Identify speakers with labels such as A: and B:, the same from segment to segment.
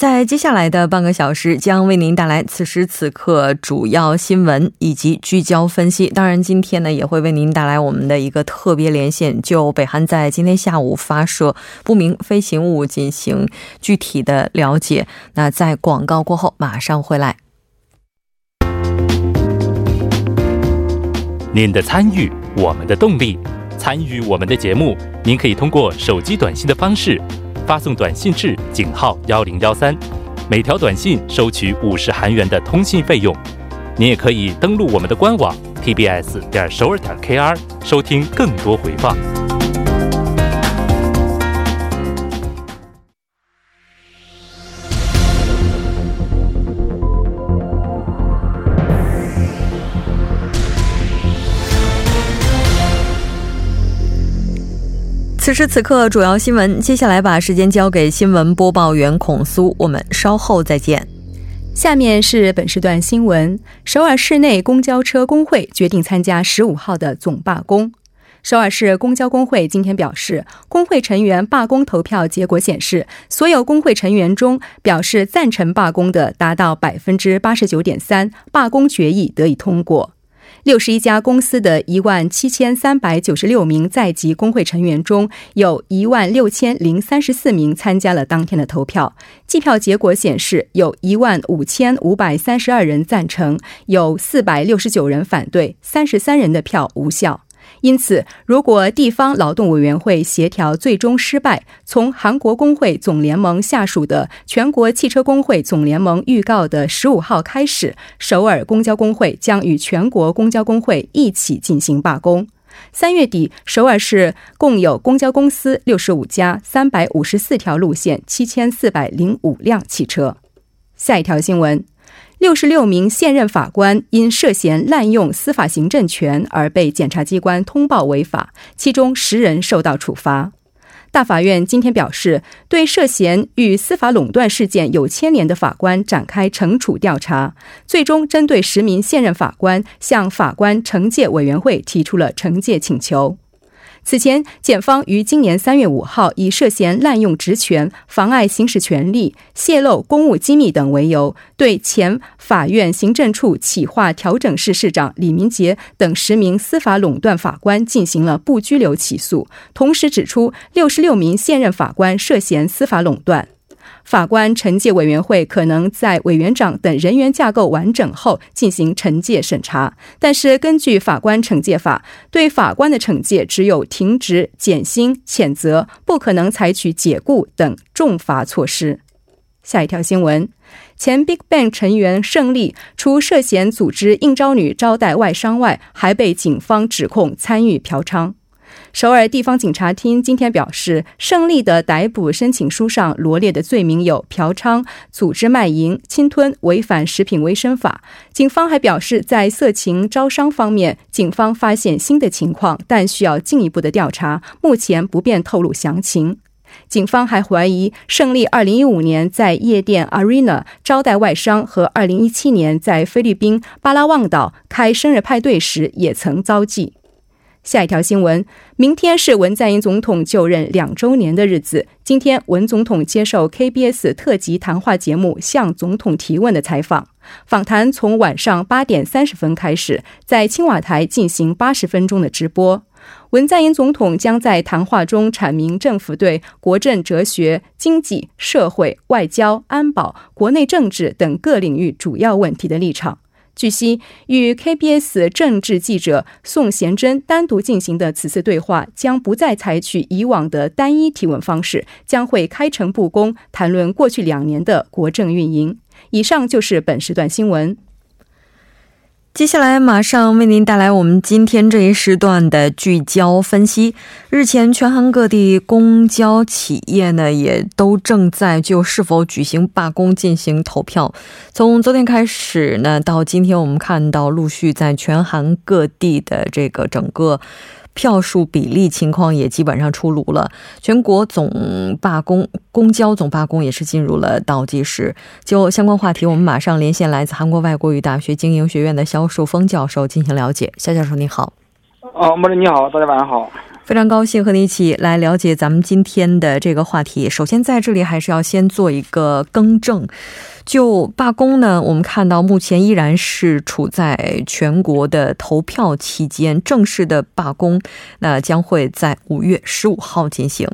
A: 在接下来的半个小时，将为您带来此时此刻主要新闻以及聚焦分析。当然，今天呢也会为您带来我们的一个特别连线，就北韩在今天下午发射不明飞行物进行具体的了解。那在广告过后马上回来。
B: 您的参与，我们的动力。参与我们的节目，您可以通过手机短信的方式发送短信至井号幺零幺三，每条短信收取五十韩元的通信费用。您也可以登录我们的官网 tbs 点首尔点 kr 收听更多回放。
A: 此时此刻，主要新闻。接下来把时间交给新闻播报员孔苏，我们稍后再见。
C: 下面是本时段新闻：首尔市内公交车工会决定参加十五号的总罢工。首尔市公交工会今天表示，工会成员罢工投票结果显示，所有工会成员中表示赞成罢工的达到百分之八十九点三，罢工决议得以通过。六十一家公司的一万七千三百九十六名在籍工会成员中，有一万六千零三十四名参加了当天的投票。计票结果显示，有一万五千五百三十二人赞成，有四百六十九人反对，三十三人的票无效。因此，如果地方劳动委员会协调最终失败，从韩国工会总联盟下属的全国汽车工会总联盟预告的十五号开始，首尔公交工会将与全国公交工会一起进行罢工。三月底，首尔市共有公交公司六十五家，三百五十四条路线，七千四百零五辆汽车。下一条新闻。六十六名现任法官因涉嫌滥用司法行政权而被检察机关通报违法，其中十人受到处罚。大法院今天表示，对涉嫌与司法垄断事件有牵连的法官展开惩处调查，最终针对十名现任法官向法官惩戒委员会提出了惩戒请求。此前，检方于今年三月五号以涉嫌滥用职权、妨碍行使权利、泄露公务机密等为由，对前法院行政处企划调整室室长李明杰等十名司法垄断法官进行了不拘留起诉，同时指出六十六名现任法官涉嫌司法垄断。法官惩戒委员会可能在委员长等人员架构完整后进行惩戒审查，但是根据法官惩戒法，对法官的惩戒只有停职、减薪、谴责，不可能采取解雇等重罚措施。下一条新闻，前 Big Bang 成员胜利除涉嫌组织应招女招待外商外，还被警方指控参与嫖娼。首尔地方警察厅今天表示，胜利的逮捕申请书上罗列的罪名有嫖娼、组织卖淫、侵吞、违反食品卫生法。警方还表示，在色情招商方面，警方发现新的情况，但需要进一步的调查，目前不便透露详情。警方还怀疑，胜利2015年在夜店 Arena 招待外商，和2017年在菲律宾巴拉望岛开生日派对时也曾遭妓。下一条新闻，明天是文在寅总统就任两周年的日子。今天，文总统接受 KBS 特辑谈话节目《向总统提问》的采访。访谈从晚上八点三十分开始，在青瓦台进行八十分钟的直播。文在寅总统将在谈话中阐明政府对国政、哲学、经济、社会、外交、安保、国内政治等各领域主要问题的立场。据悉，与 KBS 政治记者宋贤珍单独进行的此次对话将不再采取以往的单一提问方式，将会开诚布公谈论过去两年的国政运营。以上就是本时段新闻。
A: 接下来马上为您带来我们今天这一时段的聚焦分析。日前，全韩各地公交企业呢，也都正在就是否举行罢工进行投票。从昨天开始呢，到今天，我们看到陆续在全韩各地的这个整个。票数比例情况也基本上出炉了，全国总罢工，公交总罢工也是进入了倒计时。就相关话题，我们马上连线来自韩国外国语大学经营学院的肖树峰教授进行了解。肖教授，你好。
D: 哦，莫莉你好，大家晚上好。
A: 非常高兴和你一起来了解咱们今天的这个话题。首先，在这里还是要先做一个更正。就罢工呢，我们看到目前依然是处在全国的投票期间，正式的罢工那将会在五月十五号进行。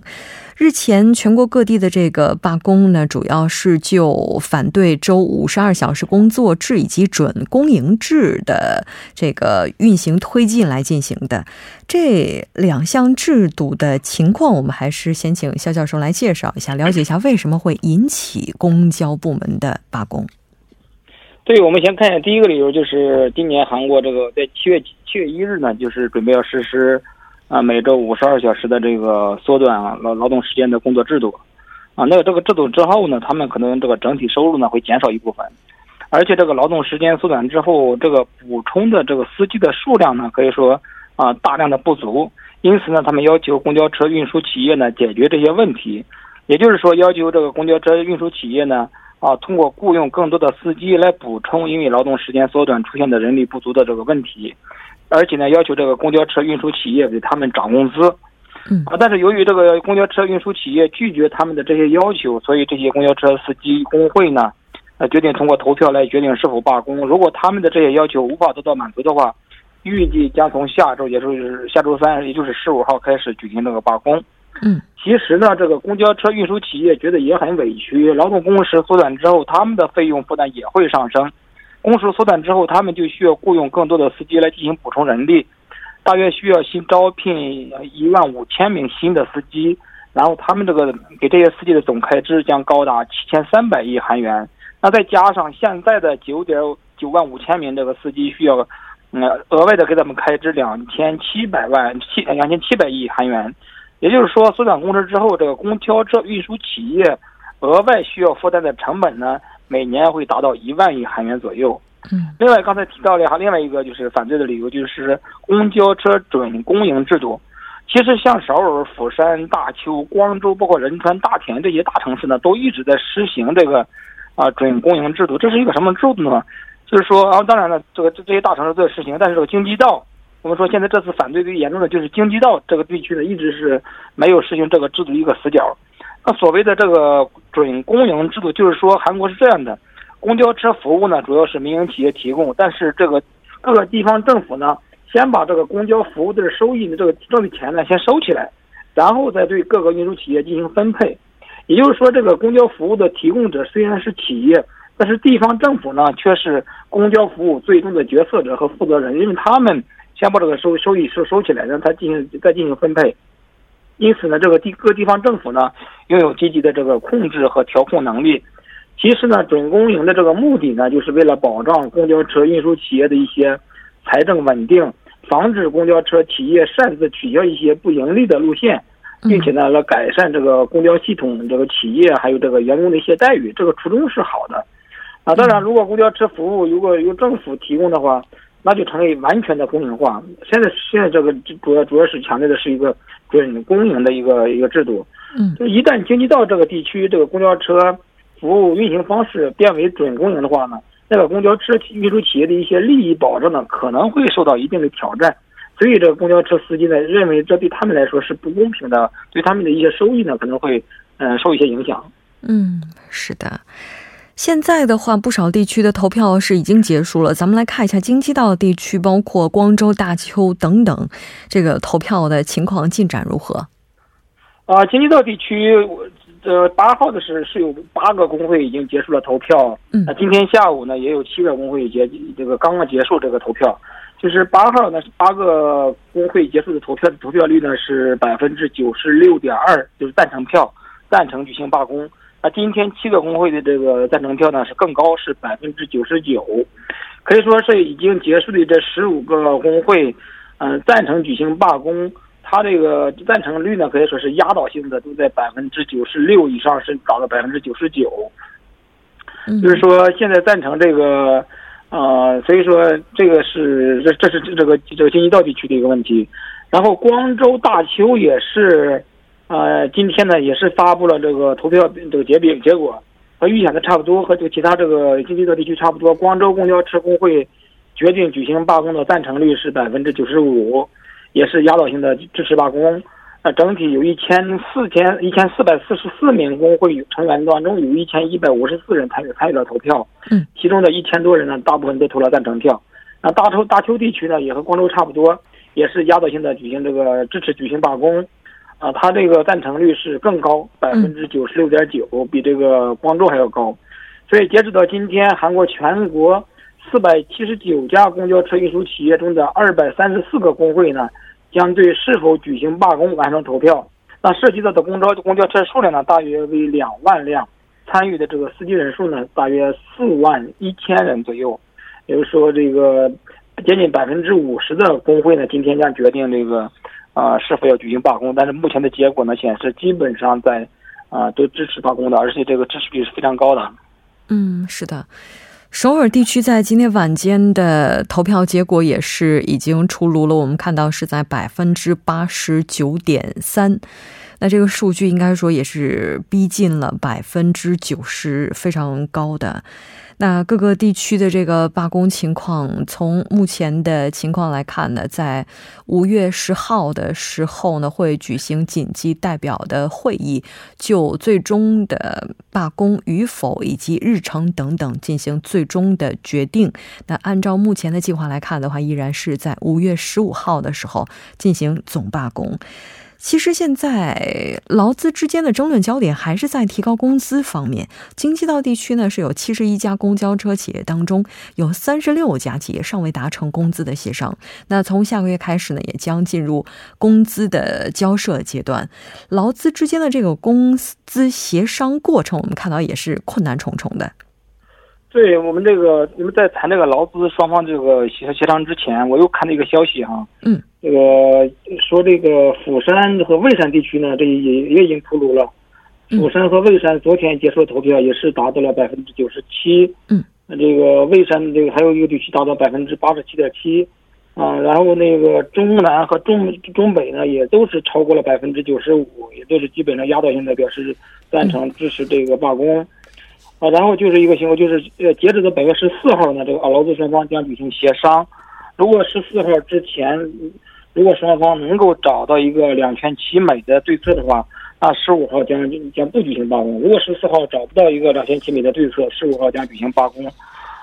A: 日前，全国各地的这个罢工呢，主要是就反对周五十二小时工作制以及准公营制的这个运行推进来进行的。这两项制度的情况，我们还是先请肖教授来介绍一下，了解一下为什么会引起公交部门的罢工。
D: 对，我们先看一下第一个理由，就是今年韩国这个在七月七月一日呢，就是准备要实施。啊，每周五十二小时的这个缩短劳劳动时间的工作制度，啊，那这个制度之后呢，他们可能这个整体收入呢会减少一部分，而且这个劳动时间缩短之后，这个补充的这个司机的数量呢，可以说啊大量的不足，因此呢，他们要求公交车运输企业呢解决这些问题，也就是说，要求这个公交车运输企业呢啊通过雇佣更多的司机来补充因为劳动时间缩短出现的人力不足的这个问题。而且呢，要求这个公交车运输企业给他们涨工资，
A: 嗯
D: 啊，但是由于这个公交车运输企业拒绝他们的这些要求，所以这些公交车司机工会呢，呃，决定通过投票来决定是否罢工。如果他们的这些要求无法得到满足的话，预计将从下周，也就是下周三，也就是十五号开始举行这个罢工。
A: 嗯，
D: 其实呢，这个公交车运输企业觉得也很委屈，劳动工时缩短之后，他们的费用负担也会上升。工时缩短之后，他们就需要雇佣更多的司机来进行补充人力，大约需要新招聘一万五千名新的司机，然后他们这个给这些司机的总开支将高达七千三百亿韩元。那再加上现在的九点九万五千名这个司机需要，嗯，额外的给他们开支两千七百万七两千七百亿韩元，也就是说，缩短工时之后，这个公交车运输企业额外需要负担的成本呢？每年会达到一万亿韩元左右。
A: 嗯，
D: 另外刚才提到了哈，另外一个就是反对的理由就是公交车准公营制度。其实像首尔、釜山、大邱、光州，包括仁川、大田这些大城市呢，都一直在实行这个啊准公营制度。这是一个什么制度呢？就是说啊，当然了，这个这这些大城市都在实行，但是这个京畿道，我们说现在这次反对最严重的就是京畿道这个地区呢，一直是没有实行这个制度一个死角。那所谓的这个准公营制度，就是说韩国是这样的，公交车服务呢主要是民营企业提供，但是这个各个地方政府呢，先把这个公交服务的收益的这个挣的钱呢先收起来，然后再对各个运输企业进行分配。也就是说，这个公交服务的提供者虽然是企业，但是地方政府呢却是公交服务最终的决策者和负责人，因为他们先把这个收收益收收起来，让他进行再进行分配。因此呢，这个地各地方政府呢，拥有积极的这个控制和调控能力。其实呢，准公营的这个目的呢，就是为了保障公交车运输企业的一些财政稳定，防止公交车企业擅自取消一些不盈利的路线，并且呢，来改善这个公交系统这个企业还有这个员工的一些待遇。这个初衷是好的。啊，当然，如果公交车服务如果由政府提供的话，那就成为完全的公营化。现在现在这个主要主要是强调的是一个。准公营的一个一个制度，
A: 嗯，
D: 就一旦经济到这个地区这个公交车服务运行方式变为准公营的话呢，那个公交车运输企业的一些利益保障呢可能会受到一定的挑战，所以这个公交车司机呢认为这对他们来说是不公平的，对他们的一些收益呢可能会嗯受一些影响。
A: 嗯，是的。现在的话，不少地区的投票是已经结束了。咱们来看一下京畿道地区，包括光州、大邱等等，这个投票的情况进展如何？
D: 啊，京畿道地区，呃，八号的是是有八个工会已经结束了投票。
A: 嗯，
D: 那今天下午呢，也有七个工会结这个刚刚结束这个投票。就是八号呢，八个工会结束的投票，投票率呢是百分之九十六点二，就是赞成票，赞成举行罢工。那今天七个工会的这个赞成票呢是更高，是百分之九十九。可以说是已经结束的这十五个工会，嗯，赞成举行罢工，它这个赞成率呢可以说是压倒性的，都在百分之九十六以上，是达到百分之九十九。就是说现在赞成这个，呃，所以说这个是这这是这个这个京畿道地区的一个问题。然后光州大邱也是，呃，今天呢也是发布了这个投票这个结饼结果。和预想的差不多，和这个其他这个经济的地区差不多。光州公交车工会决定举行罢工的赞成率是百分之九十五，也是压倒性的支持罢工。呃，整体有一千四千一千四百四十四名工会成员当中，有一千一百五十四人参与参与了投票。
A: 嗯，
D: 其中的一千多人呢，大部分都投了赞成票。那大邱大邱地区呢，也和光州差不多，也是压倒性的举行这个支持举行罢工。啊，他这个赞成率是更高，百分之九十六点九，比这个光州还要高。所以截止到今天，韩国全国四百七十九家公交车运输企业中的二百三十四个工会呢，将对是否举行罢工完成投票。那涉及到的公交公交车数量呢，大约为两万辆，参与的这个司机人数呢，大约四万一千人左右。也就是说，这个接近百分之五十的工会呢，今天将决定这个。啊，是否要举行罢工？但是目前的结果呢，显示基本上在，啊，都支持罢工的，而且这个支持率是非常高的。
A: 嗯，是的。首尔地区在今天晚间的投票结果也是已经出炉了，我们看到是在百分之八十九点三，那这个数据应该说也是逼近了百分之九十，非常高的。那各个地区的这个罢工情况，从目前的情况来看呢，在五月十号的时候呢，会举行紧急代表的会议，就最终的罢工与否以及日程等等进行最终的决定。那按照目前的计划来看的话，依然是在五月十五号的时候进行总罢工。其实现在劳资之间的争论焦点还是在提高工资方面。京畿道地区呢是有七十一家公交车企业当中，有三十六家企业尚未达成工资的协商。那从下个月开始呢，也将进入工资的交涉阶段。劳资之间的这个工资协商过程，我们看到也是困难重重的。
D: 对我们这个，你们在谈这个劳资双方这个协协商之前，我又看到一个消息哈，
A: 嗯，
D: 这个说这个釜山和蔚山地区呢，这也也已经出炉了。釜山和蔚山昨天结束投票，也是达到了百分之九十七。
A: 嗯，
D: 那这个蔚山这个还有一个地区达到百分之八十七点七，啊，然后那个中南和中中北呢，也都是超过了百分之九十五，也都是基本上压倒性的表示赞成支持这个罢工。啊，然后就是一个情况，就是呃，截止到本月十四号呢，这个劳资双方将举行协商。如果十四号之前，如果双方能够找到一个两全其美的对策的话，那十五号将将不举行罢工。如果十四号找不到一个两全其美的对策，十五号将举行罢工。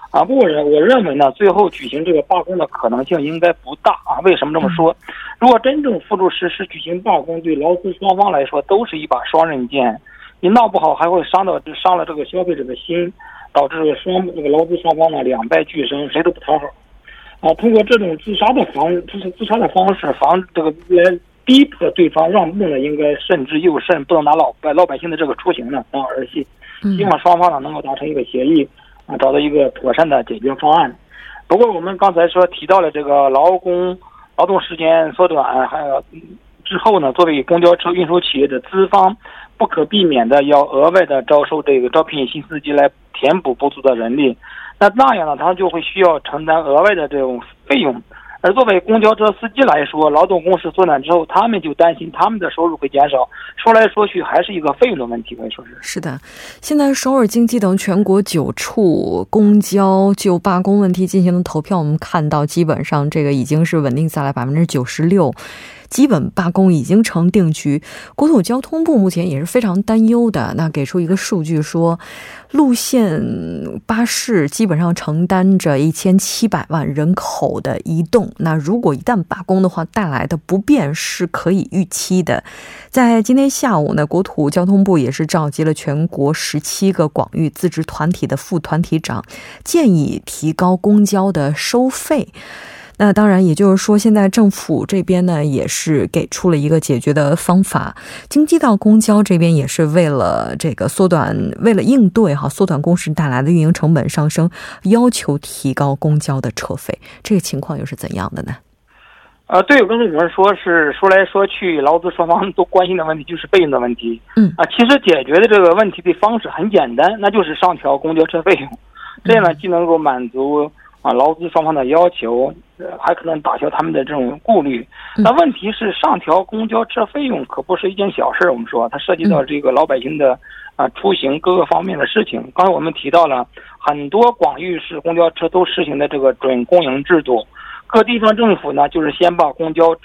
D: 啊，不过人我认为呢，最后举行这个罢工的可能性应该不大啊。为什么这么说？如果真正付诸实施举行罢工，对劳资双方来说都是一把双刃剑。你闹不好，还会伤到伤了这个消费者的心，导致双这个劳资双方呢两败俱伤，谁都不讨好。啊，通过这种自杀的方，就是自杀的方式，防这个来逼迫对方让步呢，应该慎之又慎，不能拿老百老百姓的这个出行呢当儿戏。希望双方呢能够达成一个协议，啊，找到一个妥善的解决方案。不过我们刚才说提到了这个劳工劳动时间缩短，还有之后呢，作为公交车运输企业的资方。不可避免的要额外的招收这个招聘新司机来填补不足的人力，那那样呢，他就会需要承担额外的这种费用。而作为公交车司机来说，劳动工时缩短之后，他们就担心他们的收入会减少。说来说去，还是一个费用的问题，可以说是。
A: 是的，现在首尔经济等全国九处公交就罢工问题进行了投票，我们看到基本上这个已经是稳定下来百分之九十六。基本罢工已经成定局，国土交通部目前也是非常担忧的。那给出一个数据说，路线巴士基本上承担着一千七百万人口的移动。那如果一旦罢工的话，带来的不便是可以预期的。在今天下午呢，国土交通部也是召集了全国十七个广域自治团体的副团体长，建议提高公交的收费。那当然，也就是说，现在政府这边呢，也是给出了一个解决的方法。京畿道公交这边也是为了这个缩短，为了应对哈缩短工时带来的运营成本上升，要求提高公交的车费。这个情况又是怎样的呢？
D: 呃，对，刚才我们说是说来说去，劳资双方都关心的问题就是费用的问题。
A: 嗯
D: 啊，其实解决的这个问题的方式很简单，那就是上调公交车费用。这样呢，既能够满足啊劳资双方的要求，呃，还可能打消他们的这种顾虑。那问题是，上调公交车费用可不是一件小事。我们说，它涉及到这个老百姓的啊出行各个方面的事情。刚才我们提到了很多广域市公交车都实行的这个准公营制度。各地方政府呢，就是先把公交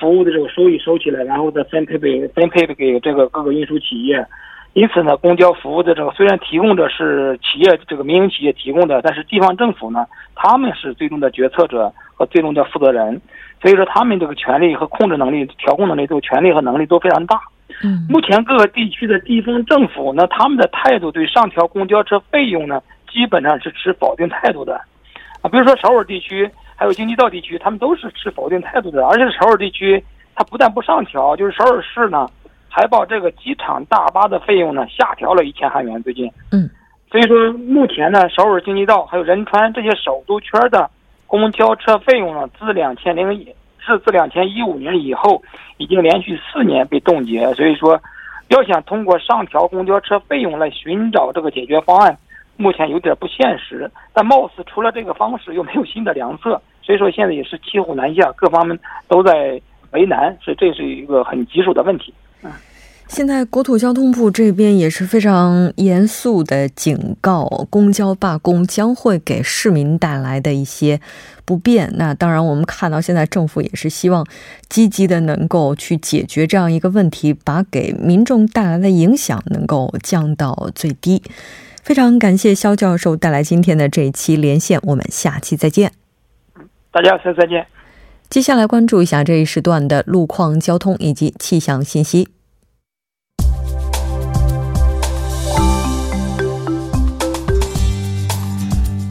D: 服务的这个收益收起来，然后再分配给分配给这个各个运输企业。因此呢，公交服务的这个虽然提供的是企业这个民营企业提供的，但是地方政府呢，他们是最终的决策者和最终的负责人。所以说，他们这个权力和控制能力、调控能力都权力和能力都非常大。
A: 嗯，
D: 目前各个地区的地方政府呢，他们的态度对上调公交车费用呢，基本上是持否定态度的。啊，比如说首尔地区。还有京畿道地区，他们都是持否定态度的。而且首尔地区，它不但不上调，就是首尔市呢，还把这个机场大巴的费用呢下调了一千韩元。最近，
A: 嗯，
D: 所以说目前呢，首尔经济道还有仁川这些首都圈的公交车费用呢，自两千零一自自两千一五年以后，已经连续四年被冻结。所以说，要想通过上调公交车费用来寻找这个解决方案。目前有点不现实，但貌似除了这个方式又没有新的良策，所以说现在也是骑虎难下，各方面都在为难，所以这是一个很棘手的问题。嗯，
A: 现在国土交通部这边也是非常严肃的警告，公交罢工将会给市民带来的一些不便。那当然，我们看到现在政府也是希望积极的能够去解决这样一个问题，把给民众带来的影响能够降到最低。非常感谢肖教授带来今天的这一期连线，我们下期再见。
D: 大家再再见。
A: 接下来关注一下这一时段的路况、交通以及气象信息。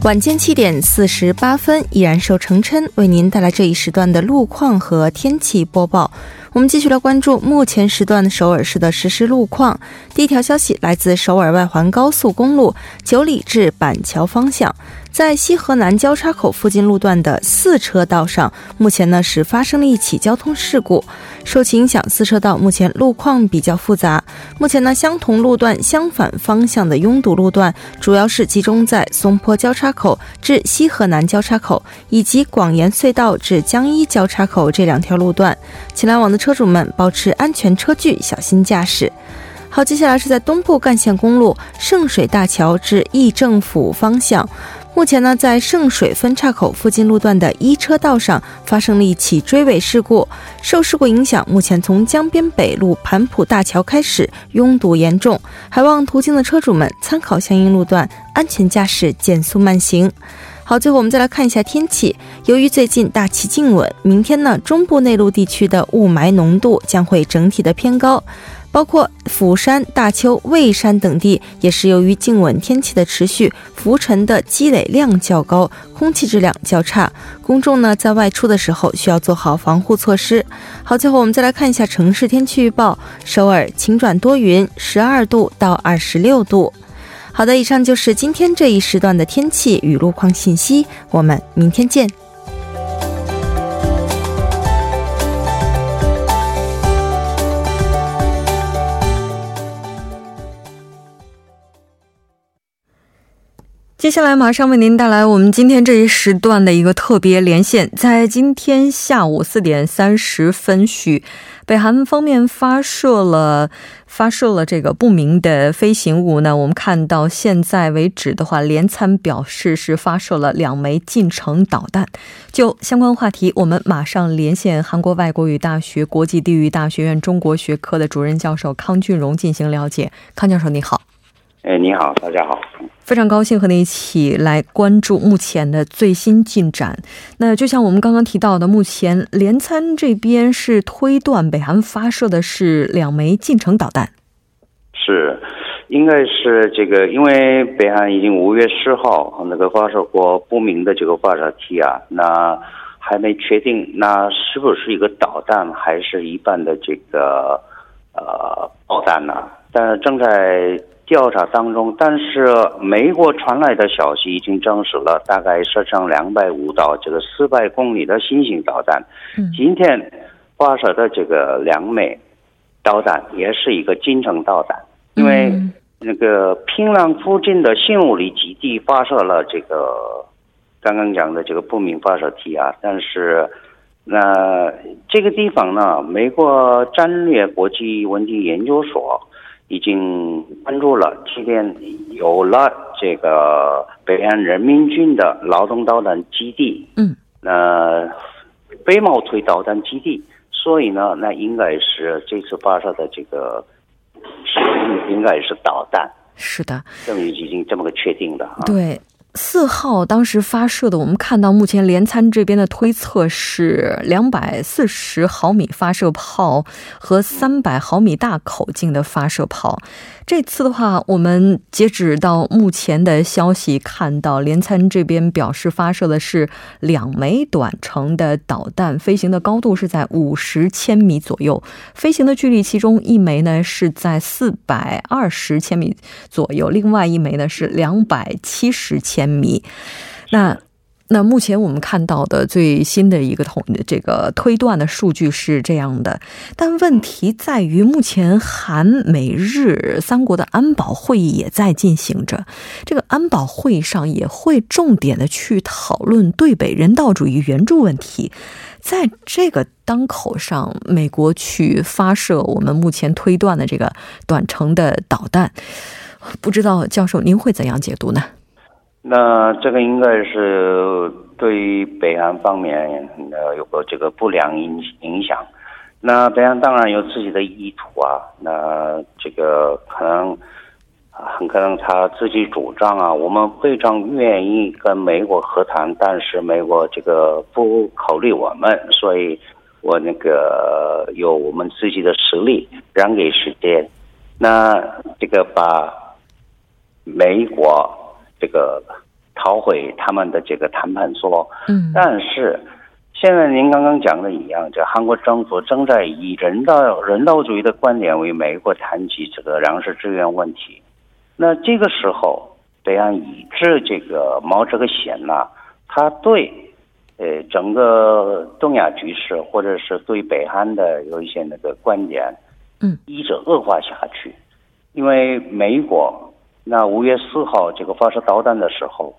E: 晚间七点四十八分，依然受成琛为您带来这一时段的路况和天气播报。我们继续来关注目前时段首尔市的实时路况。第一条消息来自首尔外环高速公路九里至板桥方向。在西河南交叉口附近路段的四车道上，目前呢是发生了一起交通事故，受其影响，四车道目前路况比较复杂。目前呢，相同路段相反方向的拥堵路段，主要是集中在松坡交叉口至西河南交叉口，以及广延隧道至江一交叉口这两条路段。请来往的车主们保持安全车距，小心驾驶。好，接下来是在东部干线公路圣水大桥至义政府方向。目前呢，在圣水分岔口附近路段的一车道上发生了一起追尾事故。受事故影响，目前从江边北路盘浦大桥开始拥堵严重，还望途经的车主们参考相应路段，安全驾驶，减速慢行。好，最后我们再来看一下天气。由于最近大气静稳，明天呢，中部内陆地区的雾霾浓度将会整体的偏高。包括釜山、大邱、蔚山等地，也是由于静稳天气的持续，浮尘的积累量较高，空气质量较差。公众呢在外出的时候需要做好防护措施。好，最后我们再来看一下城市天气预报：首尔晴转多云，十二度到二十六度。好的，以上就是今天这一时段的天气与路况信息。我们明天见。
A: 接下来马上为您带来我们今天这一时段的一个特别连线。在今天下午四点三十分许，北韩方面发射了发射了这个不明的飞行物呢。我们看到现在为止的话，连参表示是发射了两枚近程导弹。就相关话题，我们马上连线韩国外国语大学国际地域大学院中国学科的主任教授康俊荣进行了解。康教授，你好。
F: 哎，你好，大家好。
A: 非常高兴和您一起来关注目前的最新进展。那就像我们刚刚提到的，目前联参这边是推断北韩发射的是两枚近程导弹。
F: 是，应该是这个，因为北韩已经五月十号那个发射过不明的这个发射体啊，那还没确定那是不是一个导弹，还是一般的这个呃炮弹呢？但是正在调查当中。但是美国传来的消息已经证实了，大概射程两百五到这个四百公里的新型导弹。
A: 嗯，
F: 今天发射的这个两枚导弹也是一个近程导弹，因为。那个平壤附近的新武里基地发射了这个刚刚讲的这个不明发射体啊，但是那这个地方呢，美国战略国际问题研究所已经关注了，这边有了这个北岸人民军的劳动导弹基地，
A: 嗯，
F: 那飞毛腿导弹基地，所以呢，那应该是这次发射的这个。是应该是导弹，
A: 是的，
F: 这么已经这么个确定的啊。
A: 对。四号当时发射的，我们看到目前联参这边的推测是两百四十毫米发射炮和三百毫米大口径的发射炮。这次的话，我们截止到目前的消息看到，联参这边表示发射的是两枚短程的导弹，飞行的高度是在五十千米左右，飞行的距离其中一枚呢是在四百二十千米左右，另外一枚呢是两百七十千米。那。那目前我们看到的最新的一个统这个推断的数据是这样的，但问题在于，目前韩美日三国的安保会议也在进行着，这个安保会议上也会重点的去讨论对北人道主义援助问题，在这个当口上，美国去发射我们目前推断的这个短程的导弹，不知道教授您会怎样解读呢？
F: 那这个应该是对北韩方面呃有个这个不良影影响。那北韩当然有自己的意图啊。那这个可能很可能他自己主张啊，我们非常愿意跟美国和谈，但是美国这个不考虑我们，所以我那个有我们自己的实力让给世界。那这个把美国。这个讨回他们的这个谈判桌，
A: 嗯，
F: 但是现在您刚刚讲的一样，这韩国政府正在以人道人道主义的观点为美国谈及这个粮食支援问题。那这个时候，北岸以致这个毛这个险呢，他对呃整个东亚局势，或者是对北韩的有一些那个观点，
A: 嗯，
F: 一直恶化下去，因为美国。那五月四号这个发射导弹的时候，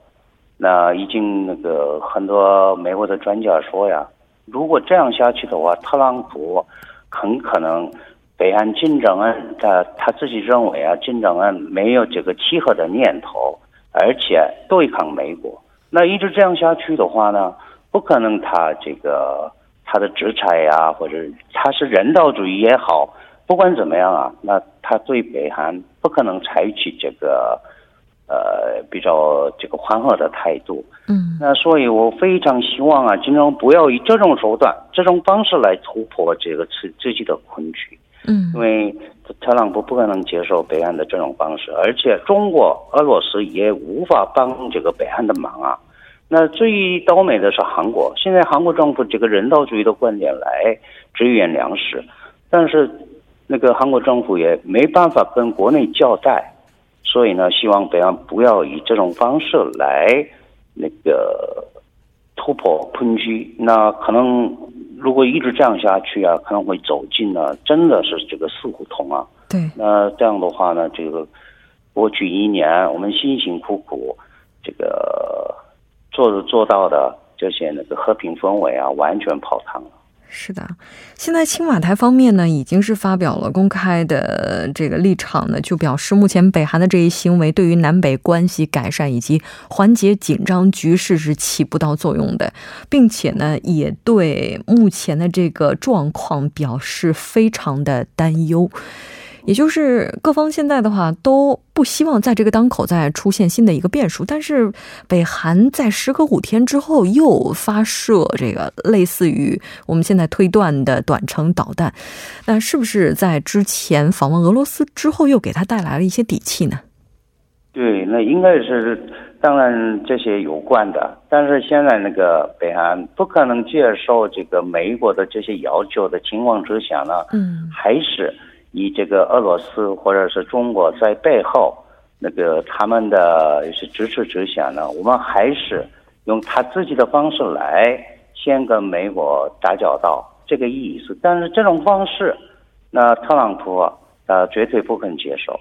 F: 那已经那个很多美国的专家说呀，如果这样下去的话，特朗普很可能北韩金正恩他他自己认为啊，金正恩没有这个契合的念头，而且对抗美国。那一直这样下去的话呢，不可能他这个他的制裁呀，或者他是人道主义也好。不管怎么样啊，那他对北韩不可能采取这个呃比较这个缓和的态度。
A: 嗯，
F: 那所以我非常希望啊，金正恩不要以这种手段、这种方式来突破这个自自己的困局。
A: 嗯，
F: 因为特朗普不可能接受北韩的这种方式，而且中国、俄罗斯也无法帮这个北韩的忙啊。那最倒霉的是韩国，现在韩国政府这个人道主义的观点来支援粮食，但是。那个韩国政府也没办法跟国内交代，所以呢，希望北韩不要以这种方式来那个突破困局。那可能如果一直这样下去啊，可能会走进呢，真的是这个死胡同啊。
A: 对。
F: 那这样的话呢，这个过去一年我们辛辛苦苦这个做做到的这些那个和平氛围啊，完全泡汤了。
A: 是的，现在青瓦台方面呢，已经是发表了公开的这个立场呢，就表示目前北韩的这一行为对于南北关系改善以及缓解紧张局势是起不到作用的，并且呢，也对目前的这个状况表示非常的担忧。也就是各方现在的话都不希望在这个当口再出现新的一个变数。但是北韩在时隔五天之后又发射这个类似于我们现在推断的短程导弹，那是不是在之前访问俄罗斯之后又给他带来了一些底气呢？
F: 对，那应该是。当然这些有关的，但是现在那个北韩不可能接受这个美国的这些要求的情况之下呢，嗯，还是以这个俄罗斯或者是中国在背后那个他们的是支持之下呢，我们还是用他自己的方式来先跟美国打交道，这个意思。但是这种方式，那特朗普啊，绝对不肯接受。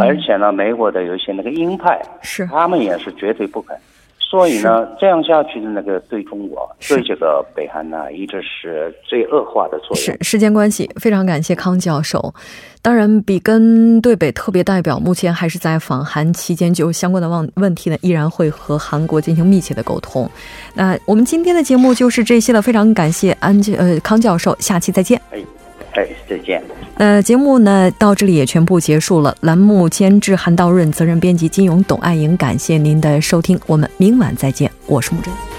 F: 而且呢，美国的有些那个鹰派，
A: 是
F: 他们也是绝对不肯。所以呢，这样下去的那个对中国、对这个北韩呢，一直是最恶化的作用。
A: 是时间关系，非常感谢康教授。当然，比根对北特别代表目前还是在访韩期间，就相关的问问题呢，依然会和韩国进行密切的沟通。那我们今天的节目就是这些了，非常感谢安呃康教授，下期再见。
F: 哎。哎，再见。
A: 那节目呢，到这里也全部结束了。栏目监制韩道润，责任编辑金勇、董爱莹，感谢您的收听，我们明晚再见。我是木真。